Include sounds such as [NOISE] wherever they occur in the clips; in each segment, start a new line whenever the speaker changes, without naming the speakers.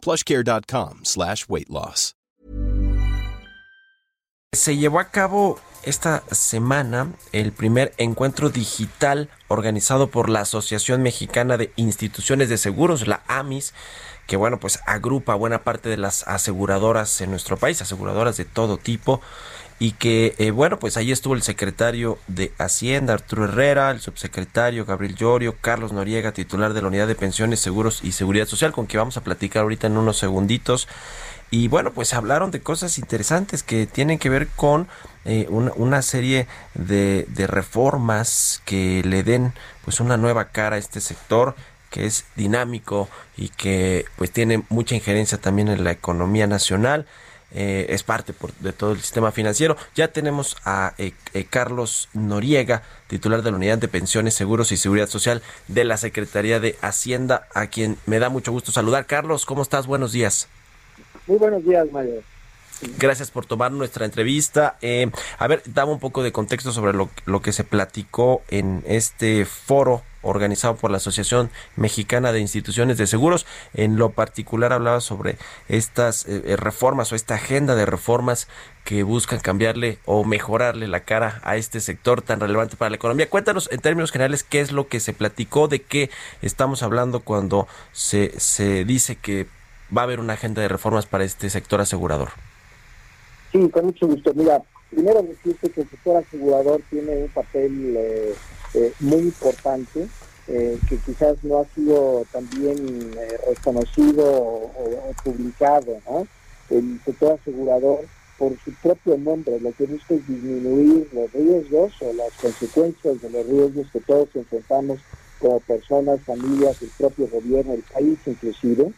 plushcare.com slash weight loss.
Se llevó a cabo esta semana el primer encuentro digital organizado por la Asociación Mexicana de Instituciones de Seguros, la AMIS, que bueno, pues agrupa buena parte de las aseguradoras en nuestro país, aseguradoras de todo tipo y que, eh, bueno, pues ahí estuvo el secretario de Hacienda, Arturo Herrera, el subsecretario Gabriel Llorio, Carlos Noriega, titular de la Unidad de Pensiones, Seguros y Seguridad Social, con quien vamos a platicar ahorita en unos segunditos. Y bueno, pues hablaron de cosas interesantes que tienen que ver con eh, una, serie de, de reformas que le den pues una nueva cara a este sector que es dinámico y que pues tiene mucha injerencia también en la economía nacional. Eh, es parte de todo el sistema financiero. Ya tenemos a eh, eh, Carlos Noriega, titular de la Unidad de Pensiones, Seguros y Seguridad Social de la Secretaría de Hacienda, a quien me da mucho gusto saludar. Carlos, ¿cómo estás? Buenos días.
Muy buenos días, Mario.
Gracias por tomar nuestra entrevista. a ver, dame un poco de contexto sobre lo, lo que se platicó en este foro organizado por la Asociación Mexicana de Instituciones de Seguros. En lo particular hablaba sobre estas eh, eh, reformas o esta agenda de reformas que buscan cambiarle o mejorarle la cara a este sector tan relevante para la economía. Cuéntanos en términos generales qué es lo que se platicó, de qué estamos hablando cuando se, se dice que va a haber una agenda de reformas para este sector asegurador.
Sí, con mucho gusto. Mira, primero decirte que el sector asegurador tiene un papel... Eh, eh, muy importante eh, que quizás no ha sido también eh, reconocido o, publicado. ¿no? El sector asegurador, por su propio nombre, lo que busca es disminuir los riesgos o las consecuencias de los riesgos que todos enfrentamos como personas, familias, el propio gobierno, el país inclusive,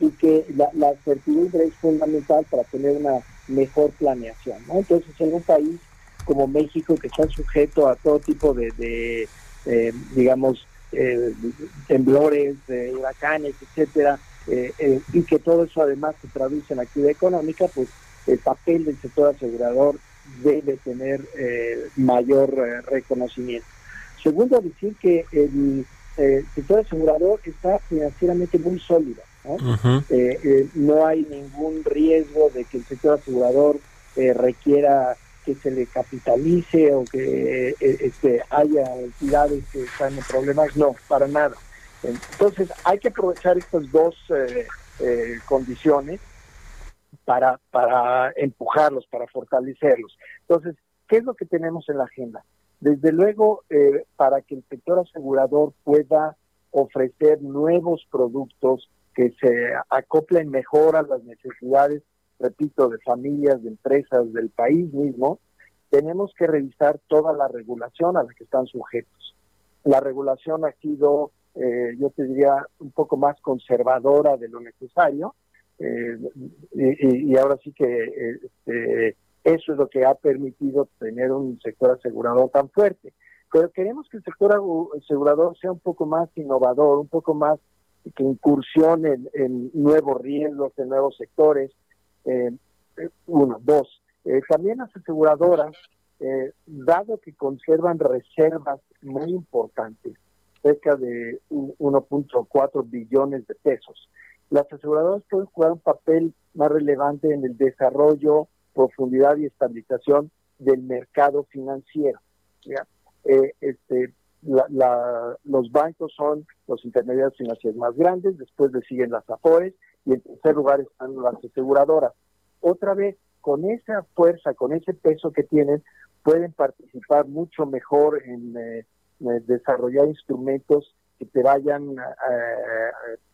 y que la, la certidumbre es fundamental para tener una mejor planeación. ¿no? Entonces, en un país como México, que está sujeto a todo tipo de, eh, digamos, eh, temblores, huracanes, etcétera, eh, y que todo eso además se traduce en actividad económica, pues el papel del sector asegurador debe tener mayor reconocimiento. Segundo, decir que el sector asegurador está financieramente muy sólido. ¿no? no hay ningún riesgo de que el sector asegurador requiera que se le capitalice o que eh, este, haya entidades que están en problemas, no, para nada. Entonces hay que aprovechar estas dos eh, eh, condiciones para, para empujarlos, para fortalecerlos. Entonces, ¿qué es lo que tenemos en la agenda? Desde luego, para que el sector asegurador pueda ofrecer nuevos productos que se acoplen mejor a las necesidades repito, de familias, de empresas, del país mismo, tenemos que revisar toda la regulación a la que están sujetos. La regulación ha sido, eh, yo te diría, un poco más conservadora de lo necesario, eh, y, ahora sí que este, eso es lo que ha permitido tener un sector asegurador tan fuerte. Pero queremos que el sector asegurador sea un poco más innovador, un poco más que incursione en nuevos riesgos, en nuevos sectores, eh, uno, dos, eh, también las aseguradoras, eh, dado que conservan reservas muy importantes, cerca de 1.4 billones de pesos, las aseguradoras pueden jugar un papel más relevante en el desarrollo, profundidad y estabilización del mercado financiero. este, los bancos son los intermediarios financieros más grandes, después le siguen las AFORES y en tercer lugar están las aseguradoras. Otra vez, con esa fuerza, con ese peso que tienen, pueden participar mucho mejor en, eh, desarrollar instrumentos que te vayan,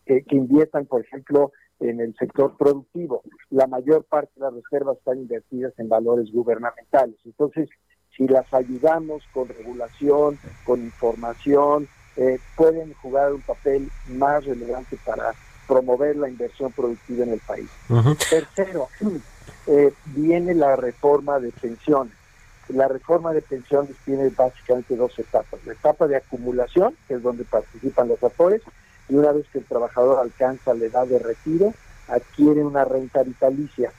eh, que, inviertan, por ejemplo, en el sector productivo. La mayor parte de las reservas están invertidas en valores gubernamentales. Entonces, si las ayudamos con regulación, con información, eh, pueden jugar un papel más relevante para promover la inversión productiva en el país. Tercero, [CLEARS THROAT] viene la reforma de pensiones. La reforma de pensiones tiene básicamente dos etapas. La etapa de acumulación, que es donde participan los afores, y una vez que el trabajador alcanza la edad de retiro, adquiere una renta vitalicia.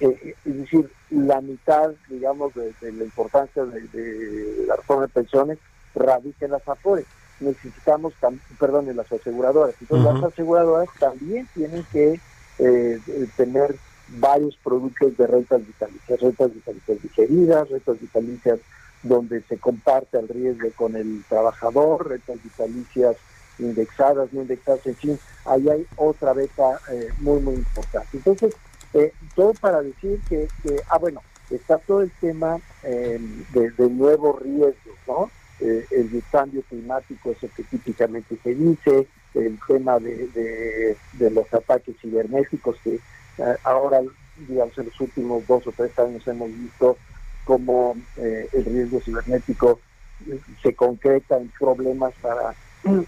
Eh, es decir, la mitad, digamos, de, la importancia de, la reforma de pensiones radica en las afores. Necesitamos, perdón, en las aseguradoras. Entonces, las aseguradoras también tienen que eh, tener varios productos de rentas vitalicias, rentas vitalicias digeridas, rentas vitalicias donde se comparte el riesgo con el trabajador, rentas vitalicias indexadas, no indexadas, en fin, ahí hay otra beta eh, muy, muy importante. Entonces, eh, todo para decir que, ah, bueno, está todo el tema eh, de, nuevos riesgos, ¿no? el cambio climático, eso que típicamente se dice, el tema de, de los ataques cibernéticos que eh, ahora, digamos, en los últimos dos o tres años hemos visto cómo eh, el riesgo cibernético eh, se concreta en problemas para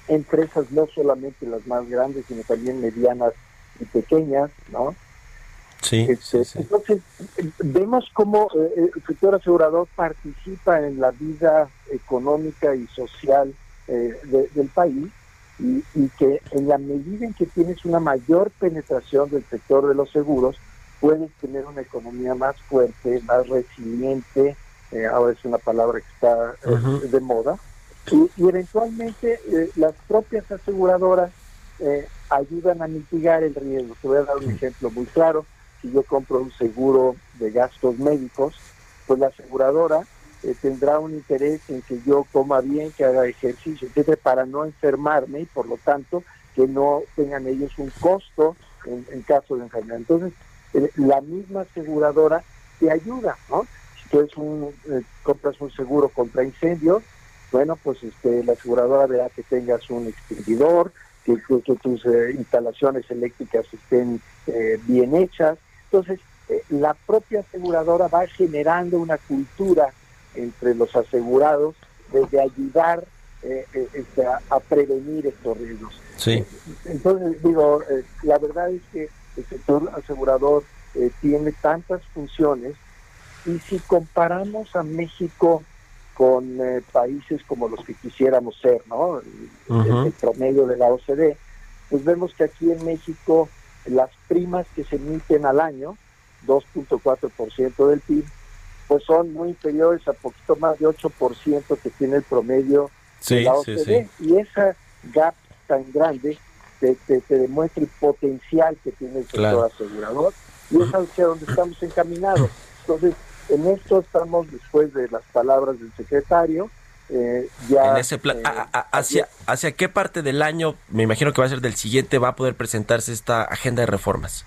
empresas no solamente las más grandes, sino también medianas y pequeñas, ¿no?
Sí,
este, Entonces, vemos cómo el sector asegurador participa en la vida económica y social del país y, que en la medida en que tienes una mayor penetración del sector de los seguros, puedes tener una economía más fuerte, más resiliente, eh, ahora es una palabra que está eh, de moda, y, eventualmente eh, las propias aseguradoras ayudan a mitigar el riesgo. Te voy a dar un ejemplo muy claro, si yo compro un seguro de gastos médicos, pues la aseguradora eh, tendrá un interés en que yo coma bien, que haga ejercicio, etcétera, para no enfermarme y por lo tanto que no tengan ellos un costo en, caso de enfermedad. Entonces, la misma aseguradora te ayuda, ¿no? Si tú un, eh, compras un seguro contra incendios, bueno, pues este, la aseguradora verá que tengas un extinguidor, que, tus eh, instalaciones eléctricas estén bien hechas. Entonces, la propia aseguradora va generando una cultura entre los asegurados de, ayudar eh, eh, este, a, prevenir estos riesgos.
Sí.
Entonces, digo, eh, la verdad es que el sector asegurador tiene tantas funciones y si comparamos a México con países como los que quisiéramos ser, ¿no? el, promedio de la OCDE, pues vemos que aquí en México las primas que se emiten al año, 2.4% del PIB, pues son muy inferiores a poquito más de 8% que tiene el promedio de la OCDE. Y esa gap tan grande te, demuestra el potencial que tiene el sector asegurador y es hacia donde estamos encaminados. Entonces, en esto estamos después de las palabras del secretario. Eh, ya,
en ese plan, eh, hacia, ¿Hacia qué parte del año, me imagino que va a ser del siguiente, va a poder presentarse esta agenda de reformas?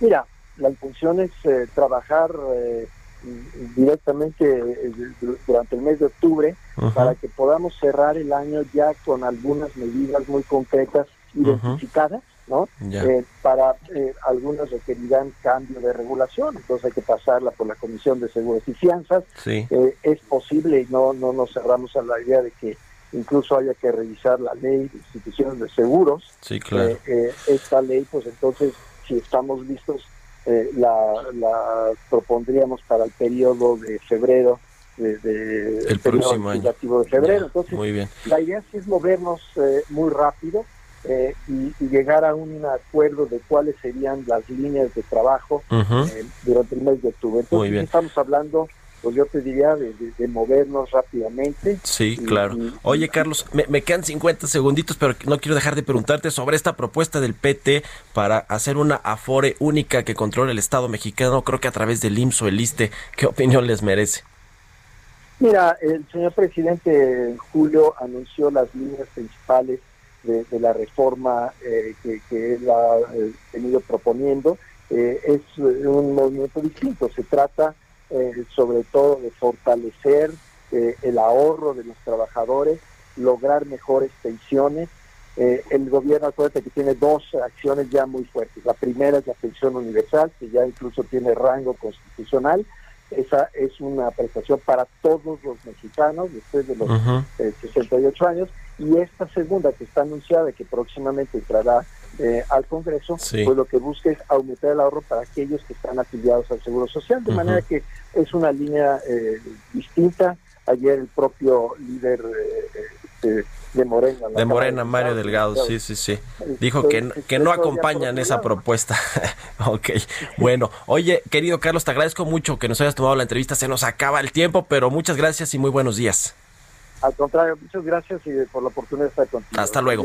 Mira, la intención es eh, trabajar directamente eh, durante el mes de octubre para que podamos cerrar el año ya con algunas medidas muy concretas identificadas, ¿no? Eh, para eh, algunas requerirán cambio de regulación, entonces hay que pasarla por la Comisión de Seguros y Fianzas. es posible y no, no nos cerramos a la idea de que incluso haya que revisar la ley de instituciones de seguros.
Sí, claro.
esta ley, pues entonces, si estamos listos eh, la, propondríamos para el periodo de febrero de,
el próximo año
de febrero entonces
muy bien.
la idea es movernos eh, muy rápido eh, y, llegar a un acuerdo de cuáles serían las líneas de trabajo durante el mes de octubre entonces estamos hablando pues yo te diría de, movernos rápidamente.
Sí, claro. Oye, Carlos, me, quedan 50 segunditos, pero no quiero dejar de preguntarte sobre esta propuesta del PT para hacer una afore única que controle el Estado mexicano, creo que a través del IMSS o el ISTE. ¿Qué opinión les merece?
Mira, el señor presidente en julio anunció las líneas principales de, la reforma eh, que, él ha eh, venido proponiendo. Eh, es un movimiento distinto. Se trata eh, sobre todo de fortalecer eh, el ahorro de los trabajadores, lograr mejores pensiones. Eh, el gobierno, acuérdate que tiene dos acciones ya muy fuertes. La primera es la pensión universal, que ya incluso tiene rango constitucional. Esa es una prestación para todos los mexicanos después de los 68 años. Y esta segunda, que está anunciada, que próximamente entrará eh, al Congreso, pues lo que busca es aumentar el ahorro para aquellos que están afiliados al Seguro Social, de manera que es una línea eh, distinta. Ayer el propio líder eh, de Morena.
De Morena, Mario Delgado, sí, sí, sí. Dijo que, que no acompañan esa propuesta. [LAUGHS] ok, bueno. Oye, querido Carlos, te agradezco mucho que nos hayas tomado la entrevista. Se nos acaba el tiempo, pero muchas gracias y muy buenos días.
Al contrario, muchas gracias y por la oportunidad de estar contigo.
Hasta luego.